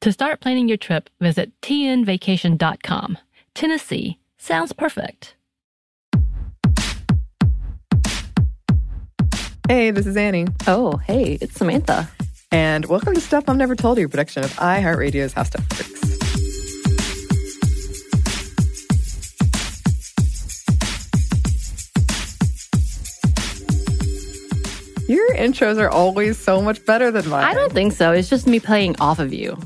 To start planning your trip, visit tnvacation.com. Tennessee sounds perfect. Hey, this is Annie, Oh, hey, it's Samantha. and welcome to Stuff Mom Never Told You, production of iHeartRadio's How Stuff Works. Your intros are always so much better than mine. I don't think so. It's just me playing off of you.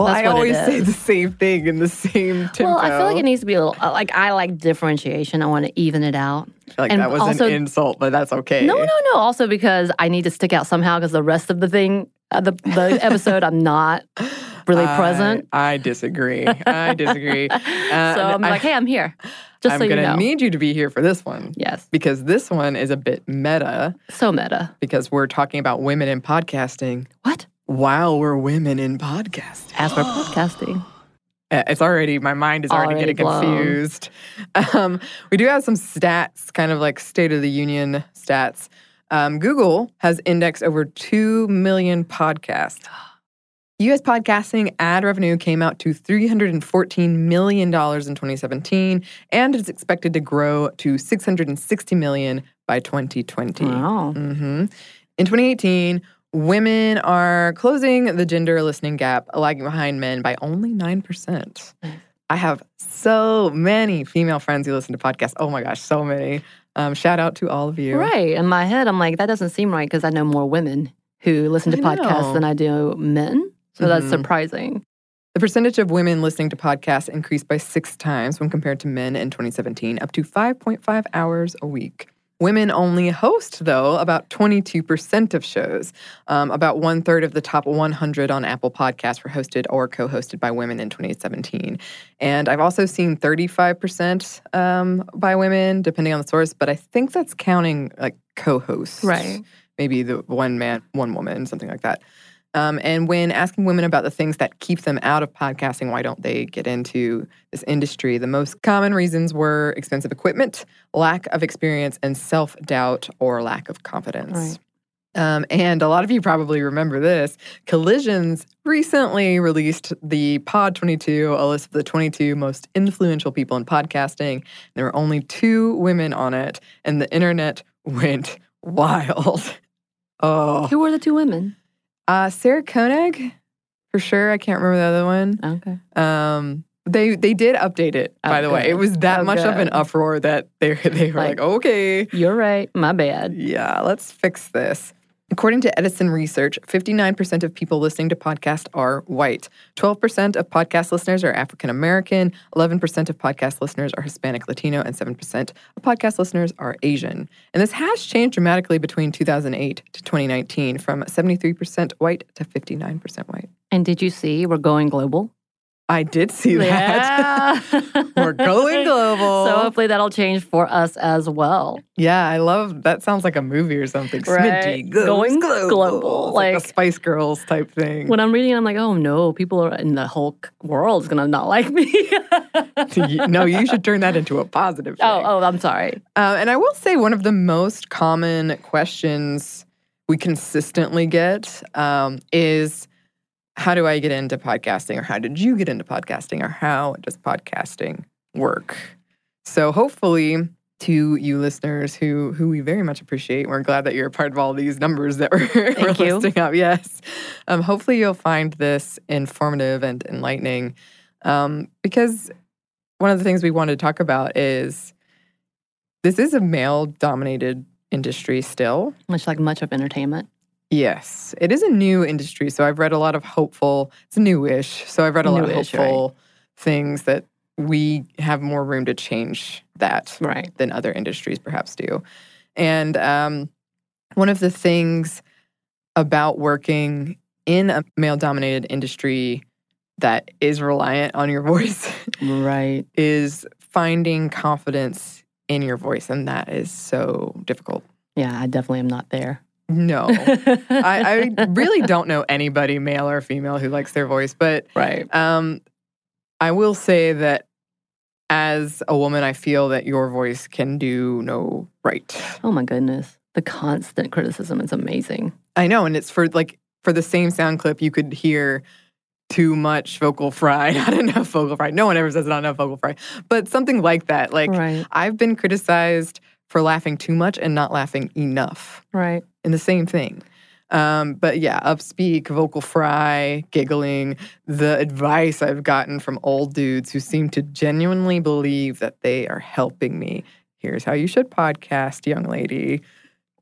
Well, That's I always say the same thing in the same tempo. Well, I feel like it needs to be a little uh, like I like differentiation. I want to even it out. Like and that was also- an insult, but that's okay. No, no, no. Also because I need to stick out somehow because the rest of the thing, uh, the the episode, I'm not really present. I, I disagree. I disagree. Uh, so I'm I- like, hey, I'm here. Just I'm so you gonna know. need you to be here for this one yes, because this one is a bit meta so meta. because we're talking about women in podcasting What? While we're women in podcasting. As for podcasting, Uh, It's already my mind is already, Already getting blown. confused. Um, we do have some stats, kind of like State of the Union stats. Um, Google has indexed over two million podcasts. U.S. podcasting ad revenue came out to $314 million in 2017, and it's expected to grow to 660 million by 2020. wow. hmm In 2018, women are closing the gender listening gap, lagging behind men by only 9%. I have so many female friends who listen to podcasts. Oh my gosh, so many. Um, shout out to all of you. Right. In my head, I'm like, that doesn't seem right because I know more women who listen to podcasts than I do men. So that's Mhm. surprising. The percentage of women listening to podcasts increased by six times when compared to men in 2017, up to 5.5 hours a week. Women only host, though, about 22% of shows. Um, about one third of the top 100 on Apple Podcasts were hosted or co hosted by women in 2017. And I've also seen 35% um, by women, depending on the source, but I think that's counting like co hosts. Right. Maybe the one man, one woman, something like that. Um, and when asking women about the things that keep them out of podcasting, why don't they get into this industry? The most common reasons were expensive equipment, lack of experience, and self doubt or lack of confidence. Right. Um, and a lot of you probably remember this. Collisions recently released the Pod 22, a list of the 22 most influential people in podcasting. There were only two women on it, and the internet went wild. Oh, Who were the two women? Uh, Sarah Koenig, for sure. I can't remember the other one. Okay. Um, they they did update it, by the way. It was that Oh, much of an uproar that they they were like, Like- okay, You're right. My bad. yeah, let's fix this. According to Edison Research, 59% of people listening to podcasts are white. 12% of podcast listeners are African American. 11% of podcast listeners are Hispanic Latino. And 7% of podcast listeners are Asian. And this has changed dramatically between 2008 to 2019 from 73% white to 59% white. And did you see we're going global? I did see that. Yeah. We're going global. So hopefully that'll change for us as well. Yeah, I love that. Sounds like a movie or something. Right. Smitty Going global. global, like, like- a Spice Girls type thing. When I'm reading, it, I'm like, oh no, people are in the whole world's gonna not like me. No, you should turn that into a positive thing. oh, oh, I'm sorry. Uh, and I will say one of the most common questions we consistently get um, is how do I get into podcasting or how did you get into podcasting or how does podcasting work? So hopefully to you listeners who who we very much appreciate. We're glad that you're a part of all these numbers that we're, we're listing up. Yes. Um, hopefully you'll find this informative and enlightening. Um, because one of the things we wanted to talk about is this is a male dominated industry still. Much like much of entertainment. Yes, it is a new industry. So I've read a lot of hopeful, it's newish. So I've read a lot of Newish, right. hopeful things that we have more room to change that Right. than other industries perhaps do. And um, one of the things about working in a male dominated industry that is reliant on your voice Right. is finding confidence in your voice. And that is so difficult. Yeah, I definitely am not there. No. I, I really don't know anybody, male or female, who likes their voice. But right. um, I will say that as a woman, I feel that your voice can do no right. Oh my goodness. The constant criticism is amazing. I know, and it's for like for the same sound clip, you could hear too much vocal fry, not enough vocal fry. No one ever says not enough vocal fry, but something like that. Like right. I've been criticized for laughing too much and not laughing enough Right. And the same thing. Um, but yeah, upspeak, vocal fry, giggling, the advice I've gotten from old dudes who seem to genuinely believe that they are helping me. Here's how you should podcast, young lady.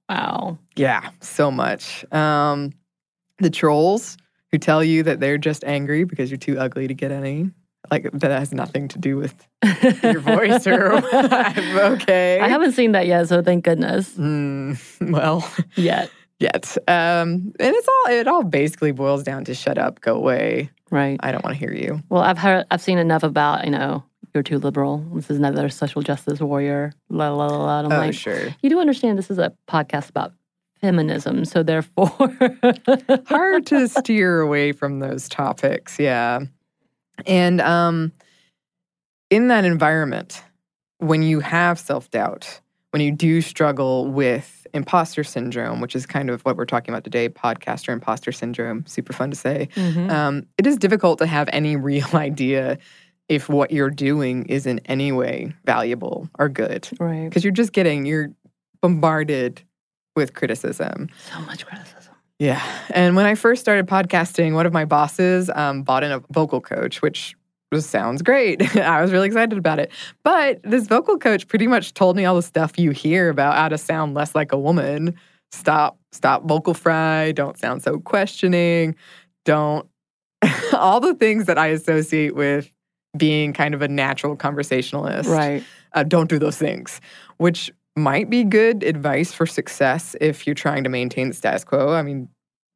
Wow. Yeah, so much. Um, the trolls who tell you that they're just angry because you're too ugly to get any. Like that has nothing to do with your voice or I'm okay. I haven't seen that yet, so thank goodness. Mm, well, Yet. yet. Um, and it's all it all basically boils down to shut up, go away. Right. I don't want to hear you. Well, I've heard, I've seen enough about, you know, you're too liberal. This is another social justice warrior. La la la. la. I'm oh, like, sure. you do understand this is a podcast about feminism, so therefore, Hard to steer away from those topics, yeah. And um in that environment, when you have self-doubt, when you do struggle with imposter syndrome, which is kind of what we're talking about today, podcaster imposter syndrome, super fun to say. Mhm. um, it is difficult to have any real idea if what you're doing is in any way valuable or good right. because you're just getting you're bombarded with criticism So much criticism. Yeah. And when i first started podcasting one of my bosses um, bought in a vocal coach which was, sounds great. I was really excited about it. But this vocal coach pretty much told me all the stuff you hear about how to sound less like a woman. Stop stop vocal fry. Don't sound so questioning. Don't all the things that i associate with being kind of a natural conversationalist. Right. uh, don't do those things, which might be good advice for success if you're trying to maintain the status quo. I mean,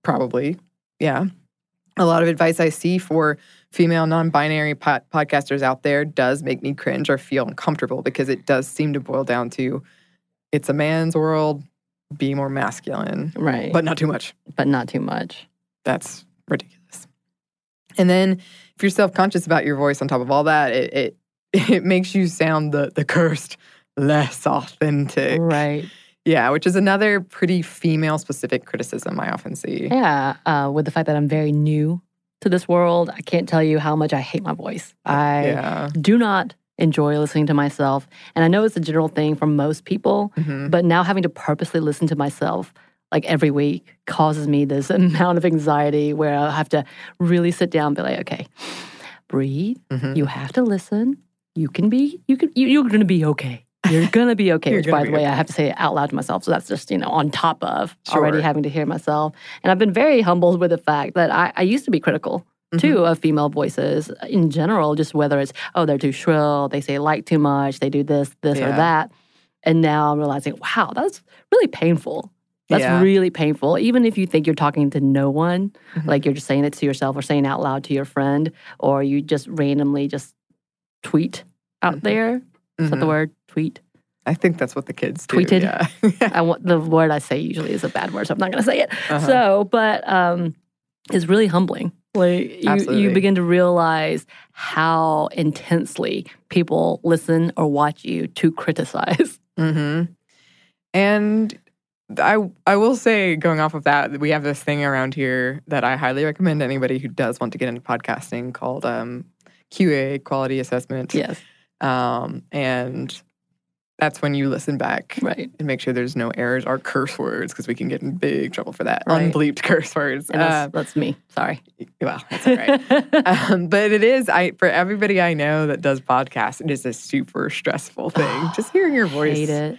probably, yeah. A lot of advice I see for female non binary pod- podcasters out there does make me cringe or feel uncomfortable because it does seem to boil down to it's a man's world, be more masculine, Right. but not too much. but not too much. That's ridiculous. And then if you're self-conscious about your voice on top of all that, it it, it makes you sound the the cursed less authentic. Right. Yeah, which is another pretty female specific criticism I often see. Yeah. Uh, with the fact that I'm very new to this world, I can't tell you how much I hate my voice. I Yeah. do not enjoy listening to myself. And I know it's a general thing for most people, Mhm. but now having to purposely listen to myself like every week causes me this amount of anxiety where I have to really sit down and be like, okay, breathe. Mhm. You have to listen. You can be, you can, you, you're going to be okay. You're going to be okay, which by the way, I have to say it out loud to myself. So that's just, you know, on top of already having to hear myself. And I've been very humbled with the fact that I, I used to be critical Mm-hmm. too of female voices in general, just whether it's, oh, they're too shrill, they say like too much, they do this, this, or that. And now I'm realizing, wow, that's really painful. That's Yeah. really painful. Even if you think you're talking to no one, Mhm. like you're just saying it to yourself or saying out loud to your friend, or you just randomly just tweet out Mhm. there. Is that the Mhm. word? Tweet. I think that's what the kids do. Tweeted? Yeah. I want the word I say usually is a bad word, so I'm not going to say it. Uh-huh. So, but um, it's really humbling. Like you, Absolutely. you begin to realize how intensely people listen or watch you to criticize. hmm And I I will say, going off of that, we have this thing around here that I highly recommend to anybody who does want to get into podcasting called um, QA quality assessment. Yes. Um, and that's when you listen back Right. and make sure there's no errors or curse words because we can get in big trouble for that. Right. Unbleeped curse words. And Uh, that's, that's me. Sorry. well, that's all right. um, but it is I for everybody I know that does podcasts, it is a super stressful thing. Just hearing your voice, hate it.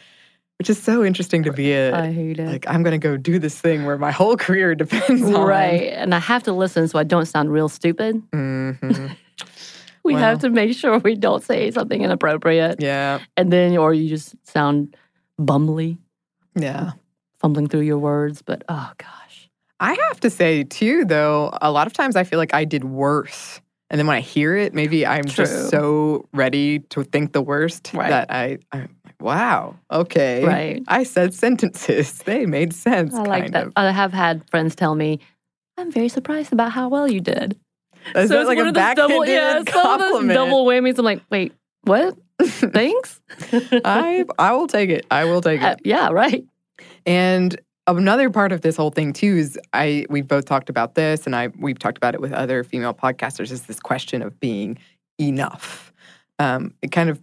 which is so interesting to be a I hate it. like I'm gonna go do this thing where my whole career depends on. Right. And I have to listen so I don't sound real stupid. Mhm. We Well. have to make sure we don't say something inappropriate. Yeah. And then, or you just sound bumbly, Yeah. fumbling through your words. But oh gosh. I have to say too, though, a lot of times I feel like I did worse. And then when I hear it, maybe I'm True. just so ready to think the worst Right. that I, I'm like, wow, okay. Right. I said sentences. They made sense. I like kind that. Of. I have had friends tell me, I'm very surprised about how well you did. Is So it's like one a of those backhanded double, yeah, of those double whammies. I'm like, wait, what? Thanks. I I will take it. I will take it. Uh, yeah, right. And another part of this whole thing too is I we've both talked about this and I we've talked about it with other female podcasters is this question of being enough. Um, it kind of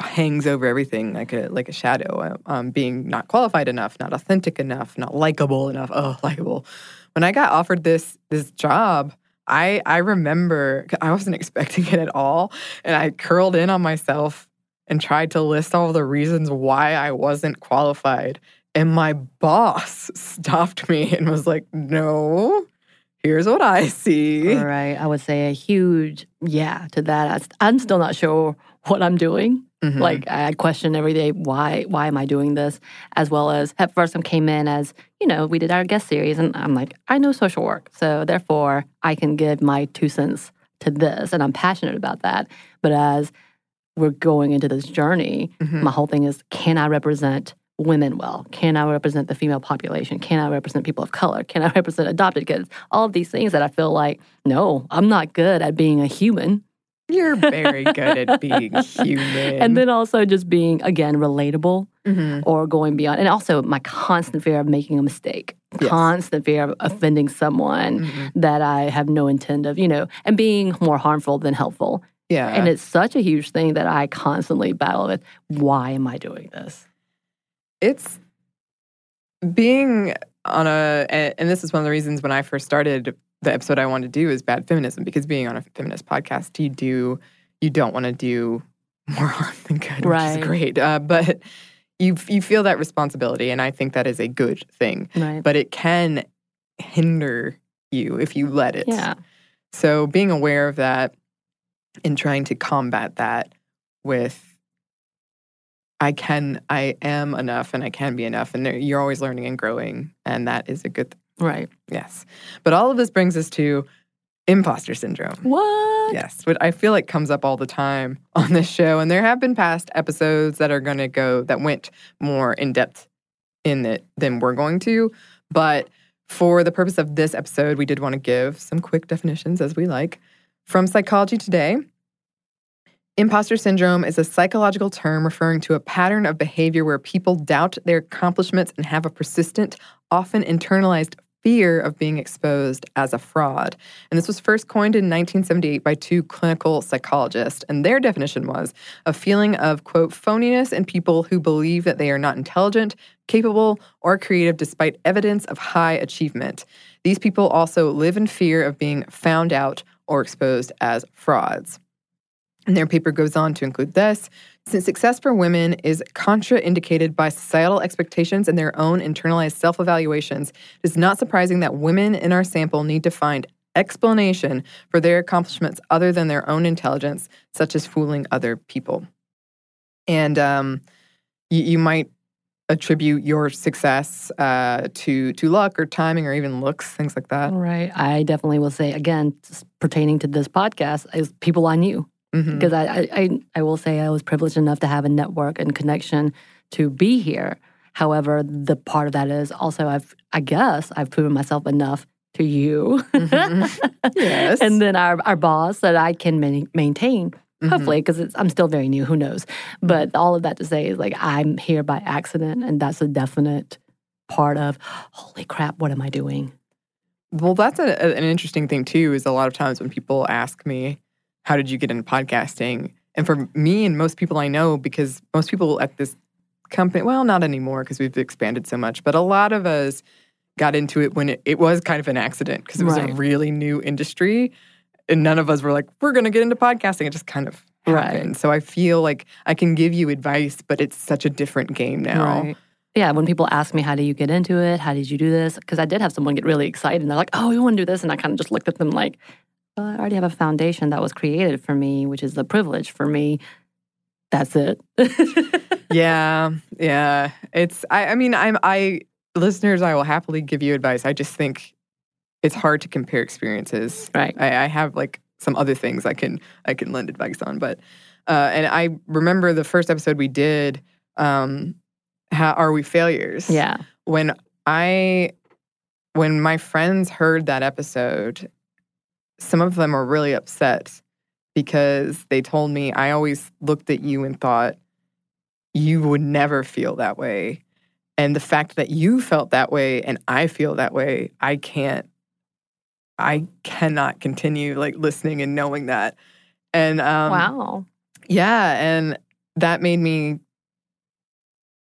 hangs over everything like a like a shadow. Um, being not qualified enough, not authentic enough, not likable enough. Oh, likable. When I got offered this this job, I I remember I wasn't expecting it at all, and I curled in on myself and tried to list all the reasons why I wasn't qualified. And my boss stopped me and was like, "No, here's what I see." All right. I would say a huge yeah to that. I'm still not sure what I'm doing. Mhm. Like I question every day why why am I doing this? As well as at first I came in as you know we did our guest series and I'm like I know social work so therefore I can give my two cents to this and I'm passionate about that. But as we're going into this journey, Mhm. my whole thing is can I represent women well? Can I represent the female population? Can I represent people of color? Can I represent adopted kids? All of these things that I feel like no, I'm not good at being a human. You're very good at being human. And then also just being again relatable Mhm. or going beyond. And also my constant fear of making a mistake, Yes. constant fear of offending someone Mhm. that I have no intent of, you know, and being more harmful than helpful. yeah, and it's such a huge thing that I constantly battle with. Why am I doing this? it's being on a- and this is one of the reasons when I first started the episode I want to do is bad feminism because being on a feminist podcast you do you don't want to do more harm than good Right. which is great uh, but you you feel that responsibility and I think that is a good thing Right. but it can hinder you if you let it Yeah. so being aware of that and trying to combat that with I can, I am enough and I can be enough. And you're always learning and growing. And that is a good thing. Right. Yes. But all of this brings us to imposter syndrome. What? Yes, what I feel like comes up all the time on this show. And there have been past episodes that are going to go, that went more in depth in it than we're going to. But for the purpose of this episode, we did want to give some quick definitions as we like. From Psychology Today, imposter syndrome is a psychological term referring to a pattern of behavior where people doubt their accomplishments and have a persistent, often internalized fear of being exposed as a fraud. And this was first coined in 1978 by two clinical psychologists. And their definition was a feeling of, quote, phoniness in people who believe that they are not intelligent, capable, or creative despite evidence of high achievement. These people also live in fear of being found out or exposed as frauds. And their paper goes on to include this. Since success for women is contraindicated by societal expectations and their own internalized self evaluations, it is not surprising that women in our sample need to find explanation for their accomplishments other than their own intelligence, such as fooling other people. And um, you, you might attribute your success uh, to to luck or timing or even looks, things like that. Right. I definitely will say again, pertaining to this podcast, is people I knew. Mhm. because I, I, I, will say I was privileged enough to have a network and connection to be here. However, the part of that is also I've I guess I've proven myself enough to you, Mhm. Yes. and then our our boss that I can ma- maintain. Mhm. Hopefully, because I'm still very new. Who knows? But all of that to say is like I'm here by accident, and that's a definite part of, holy crap, what am I doing? Well, that's a- an interesting thing too. Is a lot of times when people ask me, "How did you get into podcasting?" And for me and most people I know, because most people at this company, well, not anymore because we've expanded so much, but a lot of us got into it when it, it was kind of an accident because it was a really new industry, and none of us were like, "We're going to get into podcasting." It just kind of Right. happened. So I feel like I can give you advice, but it's such a different game now. Right. Yeah, when people ask me, how do you get into it? How did you do this? Because I did have someone get really excited and they're like, oh, we want to do this. And I kind of just looked at them like, well, I already have a foundation that was created for me, which is the privilege for me. That's it. yeah, yeah. It's I, I mean, I'm I listeners, I will happily give you advice. I just think it's hard to compare experiences. right. I, I have like some other things I can I can lend advice on, but uh, and I remember the first episode we did. Um, how are we failures? Yeah. When I when my friends heard that episode, some of them are really upset because they told me I always looked at you and thought you would never feel that way. And the fact that you felt that way and I feel that way, I can't I cannot continue like listening and knowing that. And um wow. yeah, and that made me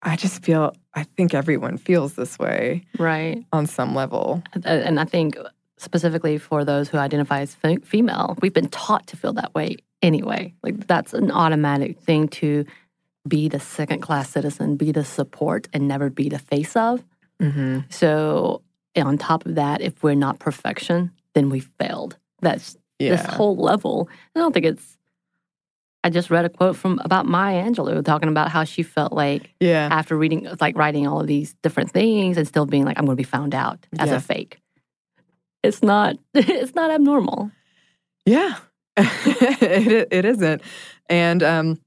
I just feel I think everyone feels this way Right. on some level. And I think specifically for those who identify as fe- female, we've been taught to feel that way anyway. Like that's an automatic thing to be the second class citizen, be the support, and never be the face of. Mm-hmm. So, on top of that, if we're not perfection, then we failed. That's Yeah. this whole level. I don't think it's. I just read a quote from about Maya Angelou talking about how she felt like yeah. after reading, like writing all of these different things and still being like, I'm going to be found out as Yeah. a fake. It's not. It's not abnormal. Yeah, it, it isn't. And um,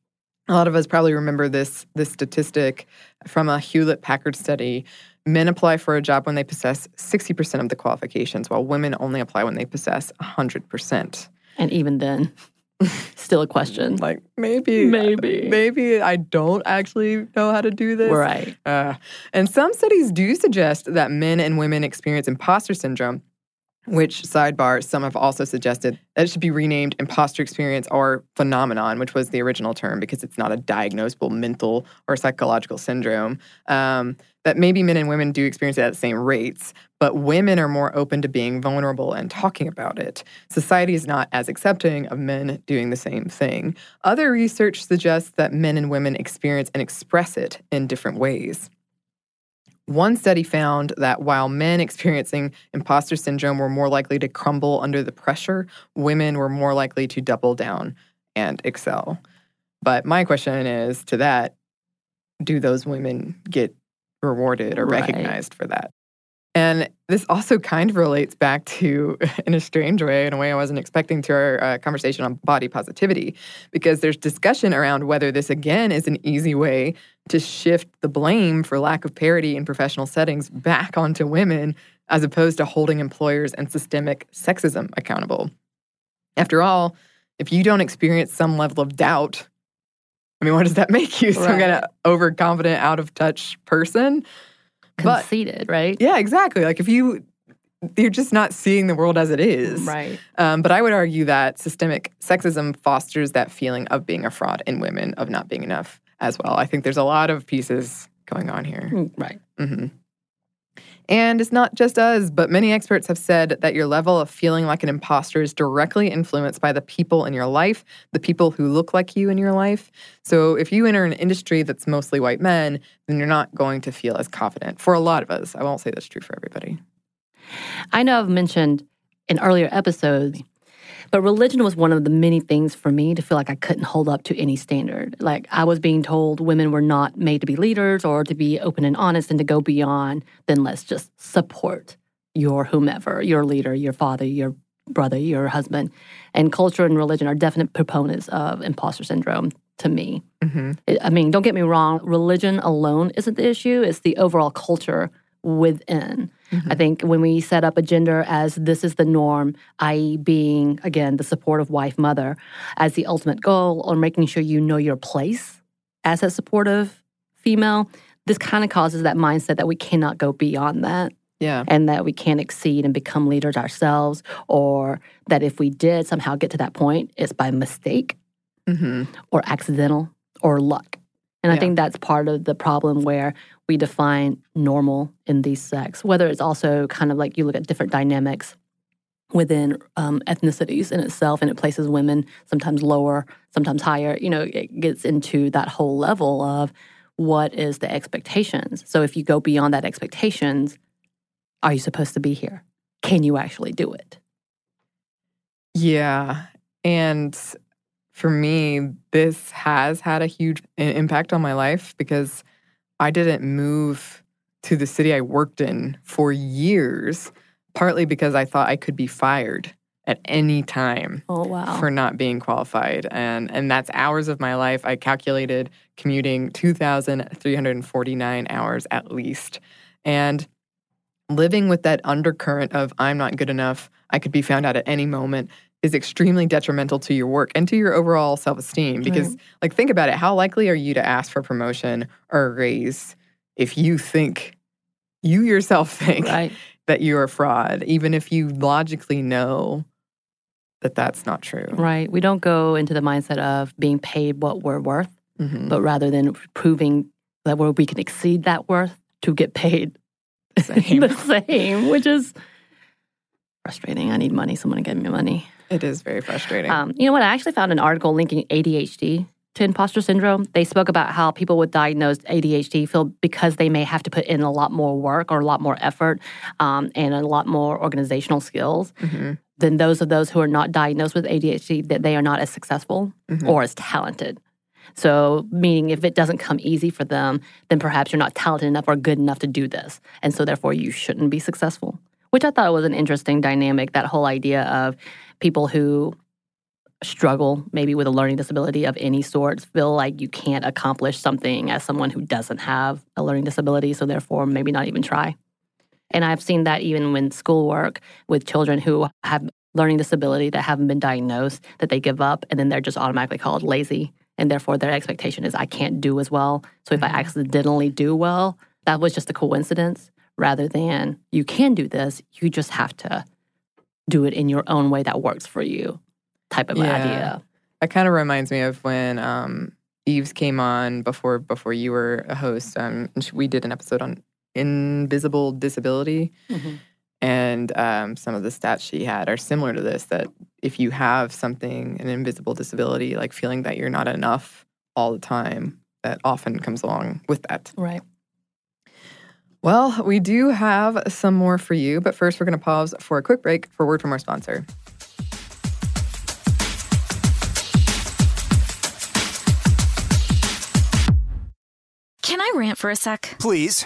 a lot of us probably remember this this statistic from a Hewlett Packard study. Men apply for a job when they possess 60% of the qualifications, while women only apply when they possess 100%. And even then, still a question. Like maybe, Maybe. maybe I don't actually know how to do this. Right. Uh, and some studies do suggest that men and women experience imposter syndrome, which, sidebar, some have also suggested that it should be renamed imposter experience or phenomenon, which was the original term because it's not a diagnosable mental or psychological syndrome. Um, that maybe men and women do experience it at the same rates, but women are more open to being vulnerable and talking about it. Society is not as accepting of men doing the same thing. Other research suggests that men and women experience and express it in different ways. One study found that while men experiencing imposter syndrome were more likely to crumble under the pressure, women were more likely to double down and excel. But my question is to that do those women get rewarded or Right. recognized for that? And this also kind of relates back to, in a strange way, in a way I wasn't expecting, to our uh, conversation on body positivity, because there's discussion around whether this again is an easy way to shift the blame for lack of parity in professional settings back onto women, as opposed to holding employers and systemic sexism accountable. After all, if you don't experience some level of doubt, I mean, what does that make you? Some Right. kind of overconfident, out of touch person? But- Conceited, right? Yeah, exactly. Like if you you're just not seeing the world as it is. Right. Um, but I would argue that systemic sexism fosters that feeling of being a fraud in women, of not being enough as well. I think there's a lot of pieces going on here. Mm, Right. hmm And it's not just us, but many experts have said that your level of feeling like an imposter is directly influenced by the people in your life, the people who look like you in your life. So if you enter an industry that's mostly white men, then you're not going to feel as confident. For a lot of us, I won't say that's true for everybody. I know I've mentioned in earlier episodes, but religion was one of the many things for me to feel like I couldn't hold up to any standard. Like I was being told women were not made to be leaders or to be open and honest and to go beyond, then let's just support your whomever, your leader, your father, your brother, your husband. And culture and religion are definite proponents of imposter syndrome to me. hmm I mean, don't get me wrong, religion alone isn't the issue, it's the overall culture within. I think when we set up a gender as this is the norm, i.e., being, again, the supportive wife, mother, as the ultimate goal, or making sure you know your place as a supportive female, this kind of causes that mindset that we cannot go beyond that Yeah. and that we can't exceed and become leaders ourselves, or that if we did somehow get to that point, it's by mistake hmm or accidental or luck. And I think that's part of the problem where we define normal in these sects, whether it's also kind of like you look at different dynamics within um, ethnicities in itself, and it places women sometimes lower, sometimes higher. You know, it gets into that whole level of what is the expectations. So if you go beyond that expectations, are you supposed to be here? Can you actually do it? Yeah. And for me, this has had a huge impact on my life because I didn't move to the city I worked in for years, partly because I thought I could be fired at any time Oh wow! for not being qualified. And and that's hours of my life. I calculated commuting 2,349 hours at least. And living with that undercurrent of I'm not good enough, I could be found out at any moment is extremely detrimental to your work and to your overall self-esteem because like think about it, how likely are you to ask for promotion or a raise if you think you yourself think right. that you're a fraud even if you logically know that that's not true. Right. We don't go into the mindset of being paid what we're worth, Mhm. but rather than proving that where we can exceed that worth to get paid Same. the same, which is frustrating. I need money. Someone to give me money. It is very frustrating. Um, you know what? I actually found an article linking ADHD to imposter syndrome. They spoke about how people with diagnosed ADHD feel because they may have to put in a lot more work or a lot more effort um, and a lot more organizational skills Mhm. than those of those who are not diagnosed with ADHD, that they are not as successful Mhm. or as talented. So, meaning if it doesn't come easy for them, then perhaps you're not talented enough or good enough to do this. And so, therefore, you shouldn't be successful, which I thought was an interesting dynamic that whole idea of people who struggle maybe with a learning disability of any sort feel like you can't accomplish something as someone who doesn't have a learning disability. So, therefore, maybe not even try. And I've seen that even when schoolwork with children who have learning disability that haven't been diagnosed, that they give up and then they're just automatically called lazy. And therefore, their expectation is I can't do as well. So if I mm-hmm. accidentally do well, that was just a coincidence rather than you can do this. You just have to do it in your own way that works for you type of Yeah. idea. It kind of reminds me of when um, Eves came on before before you were a host. Um, we did an episode on invisible disability, Mhm. and um, some of the stats she had are similar to this. That if you have something, an invisible disability, like feeling that you're not enough all the time, that often comes along with that. Right. Well, we do have some more for you, but first we're going to pause for a quick break for word from our sponsor. Can I rant for a sec? Please.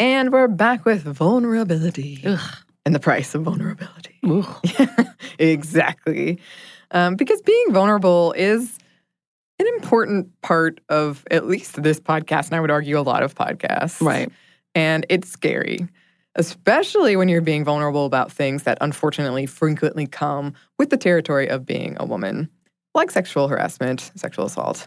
And we're back with vulnerability Ugh. and the price of vulnerability. Exactly. Um, because being vulnerable is an important part of at least this podcast, and I would argue a lot of podcasts. Right. And it's scary, especially when you're being vulnerable about things that unfortunately frequently come with the territory of being a woman, like sexual harassment, sexual assault.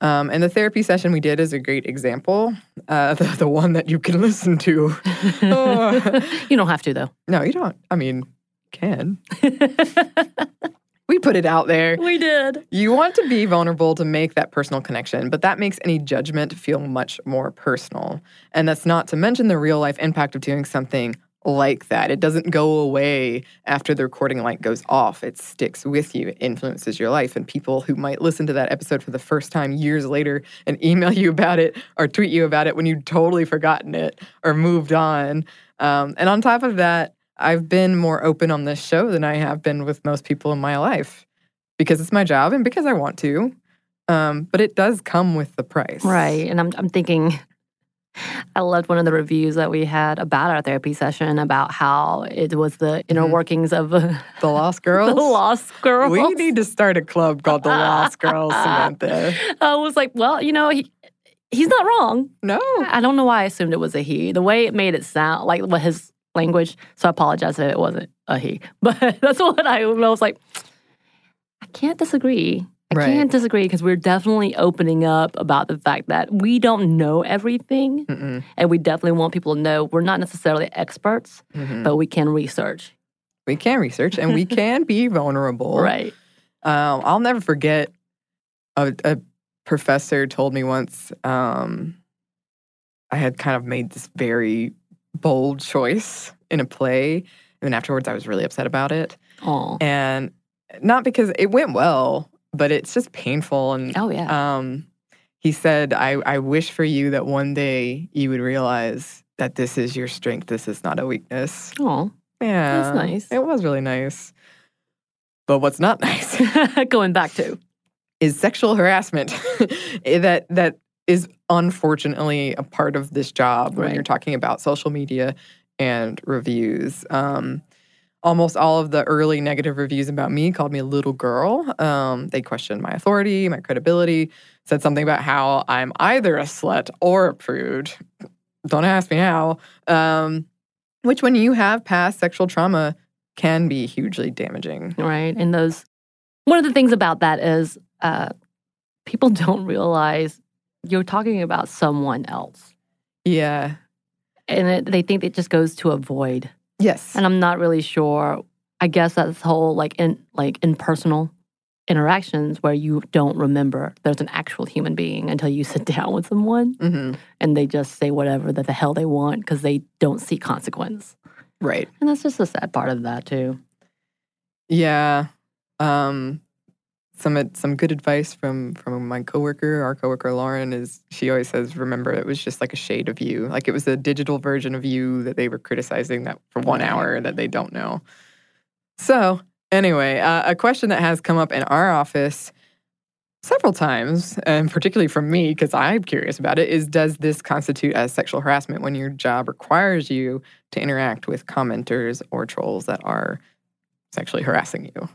Um, and the therapy session we did is a great example, uh, the, the one that you can listen to. Oh. you don't have to though. No, you don't. I mean, can. We put it out there. we did. You want to be vulnerable to make that personal connection, but that makes any judgment feel much more personal. And that's not to mention the real life impact of doing something like that. It doesn't go away after the recording light goes off. It sticks with you, it influences your life. And people who might listen to that episode for the first time years later and email you about it or tweet you about it when you'd totally forgotten it or moved on. Um, and on top of that, I've been more open on this show than I have been with most people in my life because it's my job and because I want to. Um, but it does come with the price. Right. And I'm, I'm thinking, I loved one of the reviews that we had about our therapy session about how it was the inner Mhm. workings of the The Lost Girls. The Lost Girls. We need to start a club called the Lost Girls, Samantha. I was like, well, you know, he, he's not wrong. No. I don't know why I assumed it was a he. The way it made it sound, like what his language. So I apologize if it wasn't a he. But that's what I, I was like. I can't disagree. I Right. can't disagree because we're definitely opening up about the fact that we don't know everything, Mm-mm. and we definitely want people to know we're not necessarily experts, Mhm. but we can research. We can research and we can be vulnerable. Right. Um, I'll never forget a, a professor told me once um, I had kind of made this very bold choice in a play. And afterwards, I was really upset about it. Oh. And not because it went well, but it's just painful. And Oh yeah. um, he said, I, I wish for you that one day you would realize that this is your strength. This is not a weakness. Oh. Yeah. That's nice. It was really nice. But what's not nice Going back to. is sexual harassment that that is unfortunately a part of this job when you're talking about social media and reviews. Um, almost all of the early negative reviews about me called me a little girl. Um, they questioned my authority, my credibility, said something about how I'm either a slut or a prude. Don't ask me how. Um, which, when you have past sexual trauma, can be hugely damaging. right? And those, one of the things about that is uh, people don't realize you're talking about someone else. Yeah. And it, they think it just goes to a void. Yes. And I'm not really sure. I guess that's whole like in like impersonal interactions where you don't remember there's an actual human being until you sit down with someone hmm and they just say whatever that the hell they want because they don't see consequence. Right. And that's just a sad part of that too. Yeah. Um some some good advice from from my coworker, our coworker Lauren is she always says remember it was just like a shade of you. Like it was a digital version of you that they were criticizing that for 1 hour that they don't know. So, anyway, uh, a question that has come up in our office several times, and particularly from me because I'm curious about it, is does this constitute as sexual harassment when your job requires you to interact with commenters or trolls that are sexually harassing you?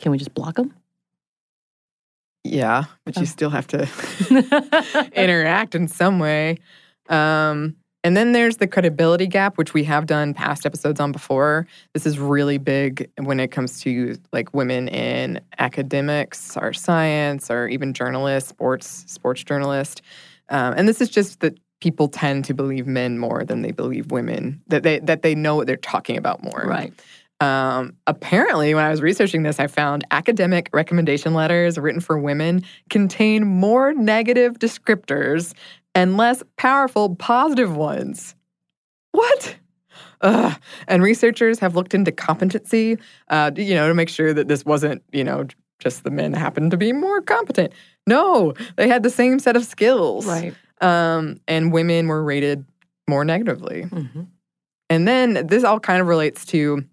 Can we just block them? Yeah, but you Oh. still have to interact in some way. Um, and then there's the credibility gap, which we have done past episodes on before. This is really big when it comes to like women in academics or science or even journalists, sports sports journalists. Um, and this is just that people tend to believe men more than they believe women. That they that they know what they're talking about more. right. Um, apparently, when I was researching this, I found academic recommendation letters written for women contain more negative descriptors and less powerful positive ones. What? Ugh. And researchers have looked into competency, uh, you know, to make sure that this wasn't, you know, just the men happened to be more competent. No, they had the same set of skills. Right. Um, and women were rated more negatively. hmm And then this all kind of relates to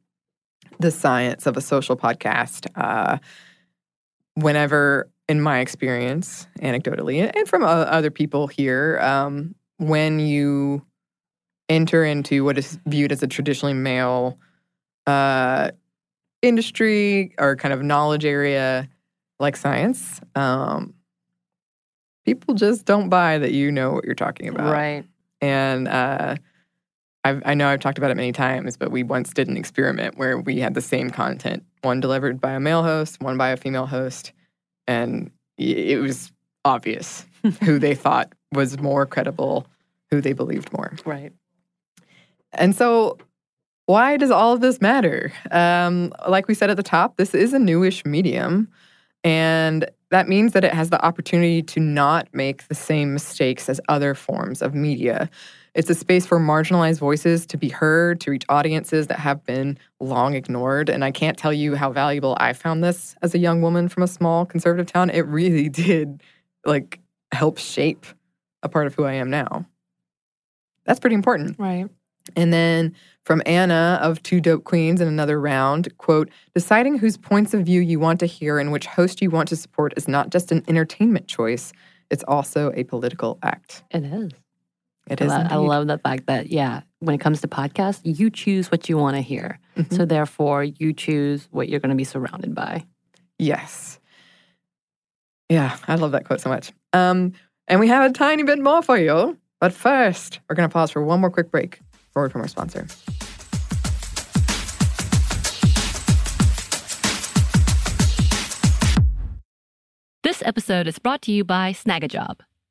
the science of a social podcast. Uh, whenever, in my experience, anecdotally, and from uh, other people here, um, when you enter into what is viewed as a traditionally male uh, industry or kind of knowledge area like science, um, people just don't buy that you know what you're talking about. Right. And uh, I've, I know I've talked about it many times, but we once did an experiment where we had the same content, one delivered by a male host, one by a female host, and it was obvious who they thought was more credible, who they believed more. Right. And so, why does all of this matter? Um, like we said at the top, this is a newish medium, and that means that it has the opportunity to not make the same mistakes as other forms of media. It's a space for marginalized voices to be heard, to reach audiences that have been long ignored. And I can't tell you how valuable I found this as a young woman from a small conservative town. It really did like help shape a part of who I am now. That's pretty important. Right. And then from Anna of Two Dope Queens in another round, quote, deciding whose points of view you want to hear and which host you want to support is not just an entertainment choice, it's also a political act. It is. It I, is. lo- I love the fact that, yeah, when it comes to podcasts, you choose what you want to hear. Mhm. So therefore, you choose what you're going to be surrounded by. Yes. Yeah, I love that quote so much. Um, and we have a tiny bit more for you. But first, we're going to pause for one more quick break. Forward from our sponsor. This episode is brought to you by Snagajob.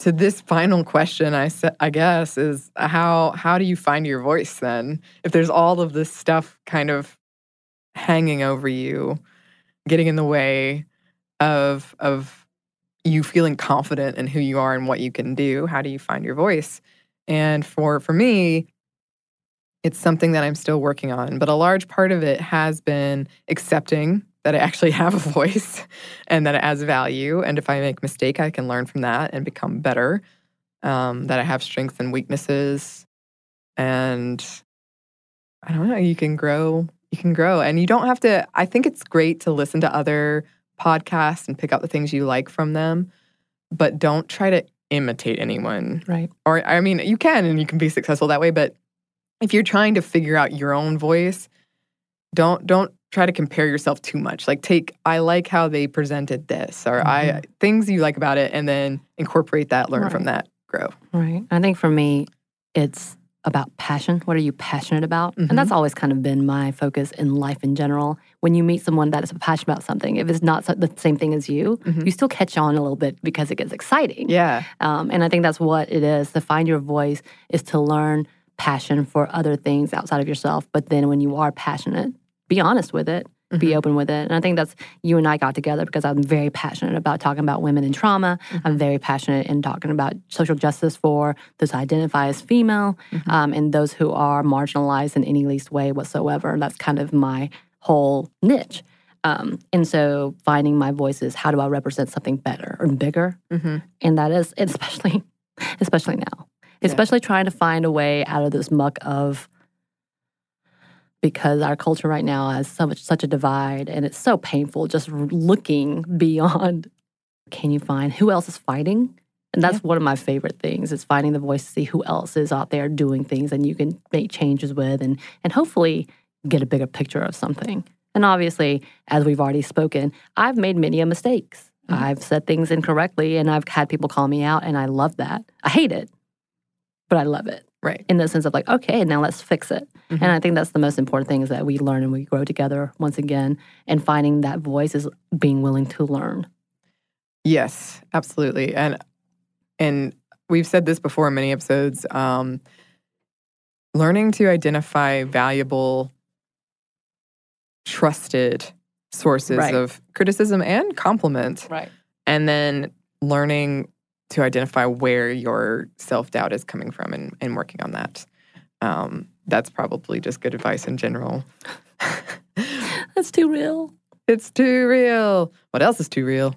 to this final question. I I guess is how how do you find your voice then? If there's all of this stuff kind of hanging over you, getting in the way of of you feeling confident in who you are and what you can do, how do you find your voice? And for for me, it's something that I'm still working on, but a large part of it has been accepting that I actually have a voice and that it has value. And if I make a mistake, I can learn from that and become better. Um, that I have strengths and weaknesses. And I don't know, you can grow. You can grow. And you don't have to, I think it's great to listen to other podcasts and pick out the things you like from them, but don't try to imitate anyone. Right. Or, I mean, you can and you can be successful that way, but if you're trying to figure out your own voice, don't don't try to compare yourself too much. Like take I like how they presented this or I things you like about it and then incorporate that, learn from that, grow. Right. I think for me, it's about passion. What are you passionate about? Mhm. And that's always kind of been my focus in life in general. When you meet someone that is passionate about something, if it's not the same thing as you, Mhm. you still catch on a little bit because it gets exciting. Yeah. Um, and I think that's what it is. To find your voice is to learn passion for other things outside of yourself. But then when you are passionate, be honest with it, be Mhm. open with it. And I think that's you and I got together because I'm very passionate about talking about women and trauma. I'm very passionate in talking about social justice for those who identify as female um, and those who are marginalized in any least way whatsoever. That's kind of my whole niche. Um, and so finding my voice is how do I represent something better or bigger? hmm and that is especially especially now especially trying to find a way out of this muck of because our culture right now has so much such a divide and it's so painful just looking beyond can you find who else is fighting? And that's one of my favorite things is finding the voice to see who else is out there doing things and you can make changes with and and hopefully get a bigger picture of something. And obviously as we've already spoken i've made many a mistakes. Mm-hmm. I've said things incorrectly and i've had people call me out and i love that. I hate it but i love it Right. in the sense of like okay now let's fix it Mhm. and i think that's the most important thing is that we learn and we grow together once again and finding that voice is being willing to learn Yes, absolutely. And and we've said this before in many episodes. Um, learning to identify valuable, trusted sources Right. of criticism and compliment, right and then learning to identify where your self doubt is coming from and, and working on that. Um, that's probably just good advice in general. that's too real It's too real. What else is too real?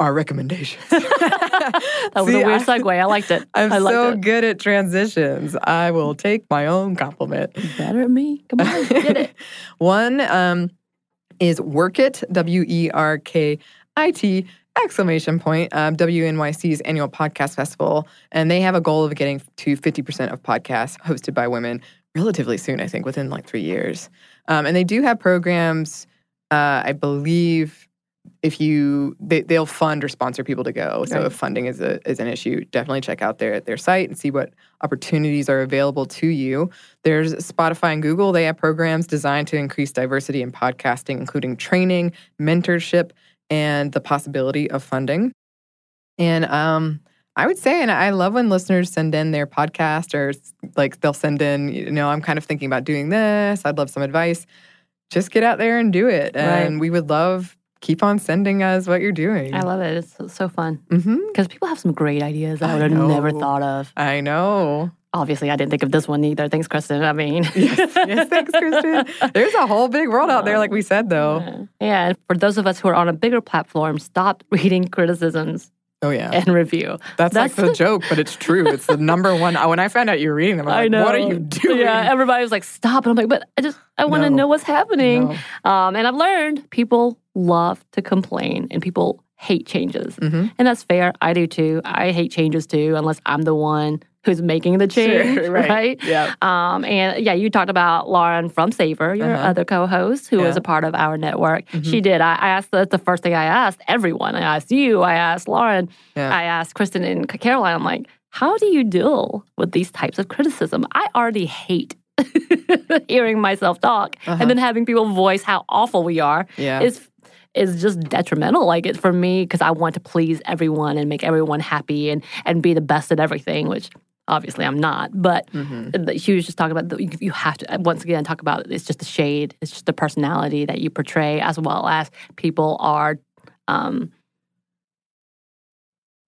Our recommendations. that was See, a weird segue i liked it I'm I liked so it. good at transitions. I will take my own compliment. better at me come on get it One um, is Werk It, W E R K I T, exclamation point, um, WNYC's annual podcast festival. And they have a goal of getting to 50% of podcasts hosted by women relatively soon, I think, within like three years. Um, and they do have programs, uh, I believe. If you, they, they'll fund or sponsor people to go. So Right. if funding is a is an issue, definitely check out their their site and see what opportunities are available to you. There's Spotify and Google. They have programs designed to increase diversity in podcasting, including training, mentorship, and the possibility of funding. And um, I would say, and I love when listeners send in their podcast or like they'll send in, you know, I'm kind of thinking about doing this. I'd love some advice. Just get out there and do it. And we would love keep on sending us what you're doing. i love it it's so- fun hmm because people have some great ideas that i I would have never thought of I know. Obviously i didn't think of this one either thanks kristen i mean Yes, yes, thanks, Kristen. There's a whole big world out there, like we said, though. Yeah. Yeah, and for those of us who are on a bigger platform, stop reading criticisms Oh yeah, and review. that's, like the joke, but it's true. It's the number one. When I found out you were reading them, I'm I like, know. what are you doing? Yeah, everybody was like, "Stop!" And I'm like, "But I just I want to No. know what's happening." No. Um, and I've learned people love to complain and people hate changes, Mhm. and that's fair. I do too. I hate changes too, unless I'm the one who's making the Sure, right. right? Yeah. Um, and yeah, you talked about Lauren from Savor, your Uh-huh. other co-host, who is Yeah. Mm-hmm. a part of our network. She did. I, I asked that's the first thing I asked everyone. I asked you. I asked Lauren. Yeah. I asked Kristen and Caroline. I'm like, how do you deal with these types of criticism? I already hate hearing myself talk, Uh-huh. and then having people voice how awful we are Yeah. is is just detrimental. Like it for me because I want to please everyone and make everyone happy and and be the best at everything, which obviously I'm not. But Mhm. she was just talking about the, you, have to once again talk about it's just the shade, it's just the personality that you portray, as well as people are um,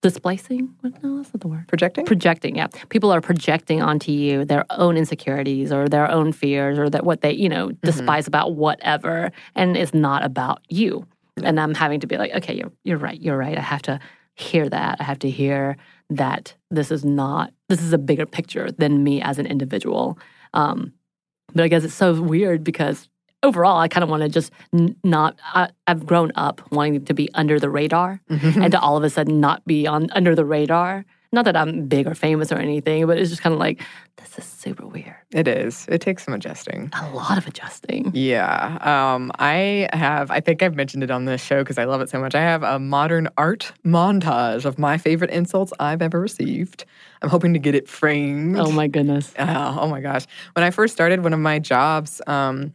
displacing. What- No, that's not the word Projecting. projecting yeah people are projecting onto you their own insecurities or their own fears or that what they you know despise about whatever and it's not about you and i'm having to be like okay you're, you're right you're right i have to hear that i have to hear that this is not this is a bigger picture than me as an individual um, but i guess it's so weird because overall, I kind of want to just n- not. I, I've grown up wanting to be under the radar, Mm-hmm. and to all of a sudden not be on under the radar. Not that I'm big or famous or anything, but it's just kind of like this is super weird. It is. It takes some adjusting. A lot of adjusting. Yeah. Um, I have, I think I've mentioned it on this show because I love it so much. I have a modern art montage of my favorite insults I've ever received. I'm hoping to get it framed. Oh my goodness. Oh, oh my gosh. When I first started, one of my jobs um,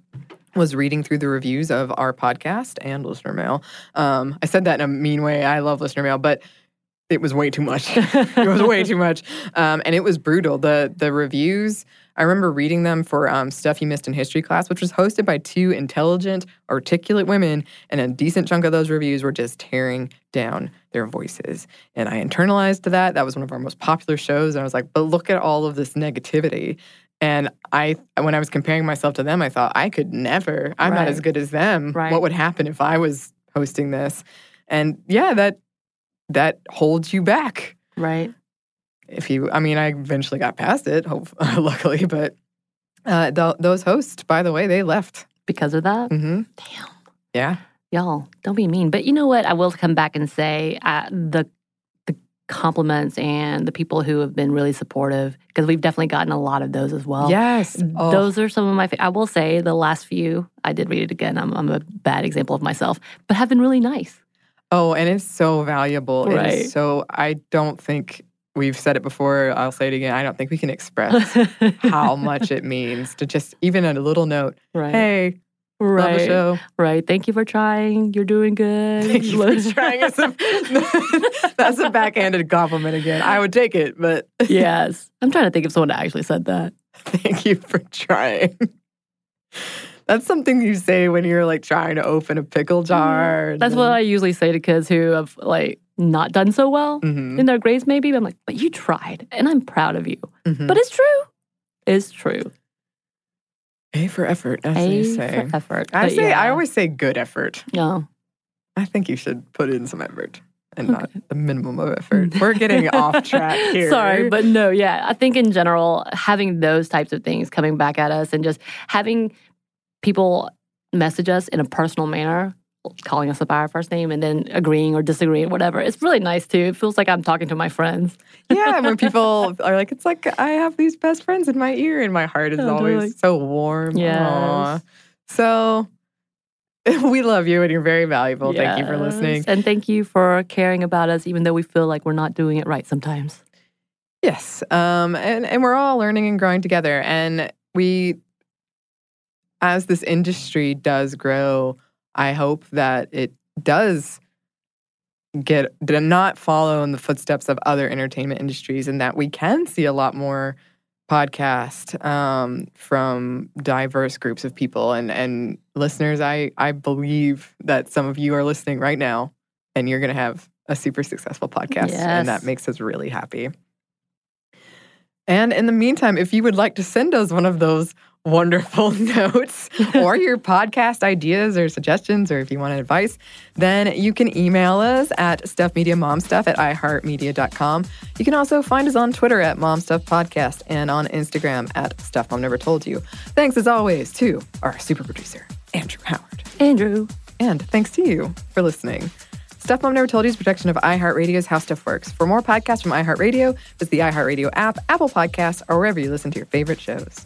was reading through the reviews of our podcast and listener mail. Um, I said that in a mean way. I love listener mail, but it was way too much. it was way too much, um, and it was brutal. the The reviews. I remember reading them for um, stuff you missed in history class, which was hosted by two intelligent, articulate women, and a decent chunk of those reviews were just tearing down their voices. And I internalized that. That was one of our most popular shows, and I was like, "But look at all of this negativity." And I, when I was comparing myself to them, I thought I could never. I'm not as good as them. Right. What would happen if I was hosting this? And yeah, that that holds you back. Right. If you, I mean, I eventually got past it, hope, luckily, but uh, th- those hosts, by the way, they left. Because of that. hmm Damn. Yeah. Y'all, don't be mean. But you know what? I will come back and say uh, the the compliments and the people who have been really supportive because we've definitely gotten a lot of those as well. yes. Oh, Those are some of my. Fa- I will say the last few. I did read it again. I'm, I'm a bad example of myself, but have been really nice. Oh, and it's so valuable. Right. so. I don't think we've said it before. I'll say it again. I don't think we can express how much it means to just even a little note. right. Hey, love right. the show. Right. Thank you for trying. You're doing good. Thank you for trying. A- That's a backhanded compliment again. I would take it, but yes. I'm trying to think of someone that actually said that. thank you for trying. That's something you say when you're like trying to open a pickle jar. Mm-hmm. That's what I usually say to kids who have like not done so well hmm in their grades, maybe. I'm like, but you tried, and I'm proud of you. hmm But it's true. It's true. A for effort, as A say. for effort. I But say I always say good effort. no. I think you should put in some effort and not Okay. the minimum of effort. We're getting off track here. Sorry, but no, yeah. I think in general, having those types of things coming back at us and just having people message us in a personal manner, calling us by our first name and then agreeing or disagreeing, whatever. It's really nice too. It feels like I'm talking to my friends. yeah, when people are like, it's like I have these best friends in my ear, and my heart is Oh, always totally. so warm. Yeah. So we love you, and you're very valuable. Thank you for listening. And thank you for caring about us, even though we feel like we're not doing it right sometimes. Yes, um, and and we're all learning and growing together, and we, as this industry does grow, I hope that it does get do not follow in the footsteps of other entertainment industries, and that we can see a lot more podcast um, from diverse groups of people and and listeners. I I believe that some of you are listening right now, and you're going to have a super successful podcast, and that makes us really happy. And in the meantime, if you would like to send us one of those wonderful notes or your podcast ideas or suggestions, or if you want advice, then you can email us at stuffmediamomstuff at iheartmedia.com. You can also find us on Twitter at momstuffpodcast and on Instagram at Stuff Mom Never Told You. Thanks as always to our super producer, Andrew Howard. Andrew. And thanks to you for listening. Stuff Mom Never Told You is a production of iHeartRadio's How Stuff Works. For more podcasts from iHeartRadio, visit the iHeartRadio app, Apple Podcasts, or wherever you listen to your favorite shows.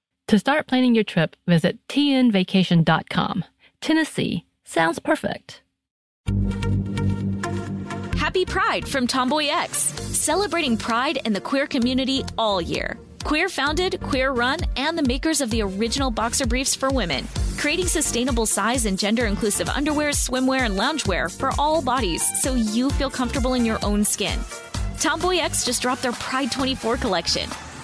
To start planning your trip, visit tnvacation.com. Tennessee sounds perfect. Happy Pride from Tomboy X, celebrating pride and the queer community all year. Queer founded, queer run, and the makers of the original boxer briefs for women, creating sustainable size and gender inclusive underwear, swimwear, and loungewear for all bodies so you feel comfortable in your own skin. Tomboy X just dropped their Pride 24 collection.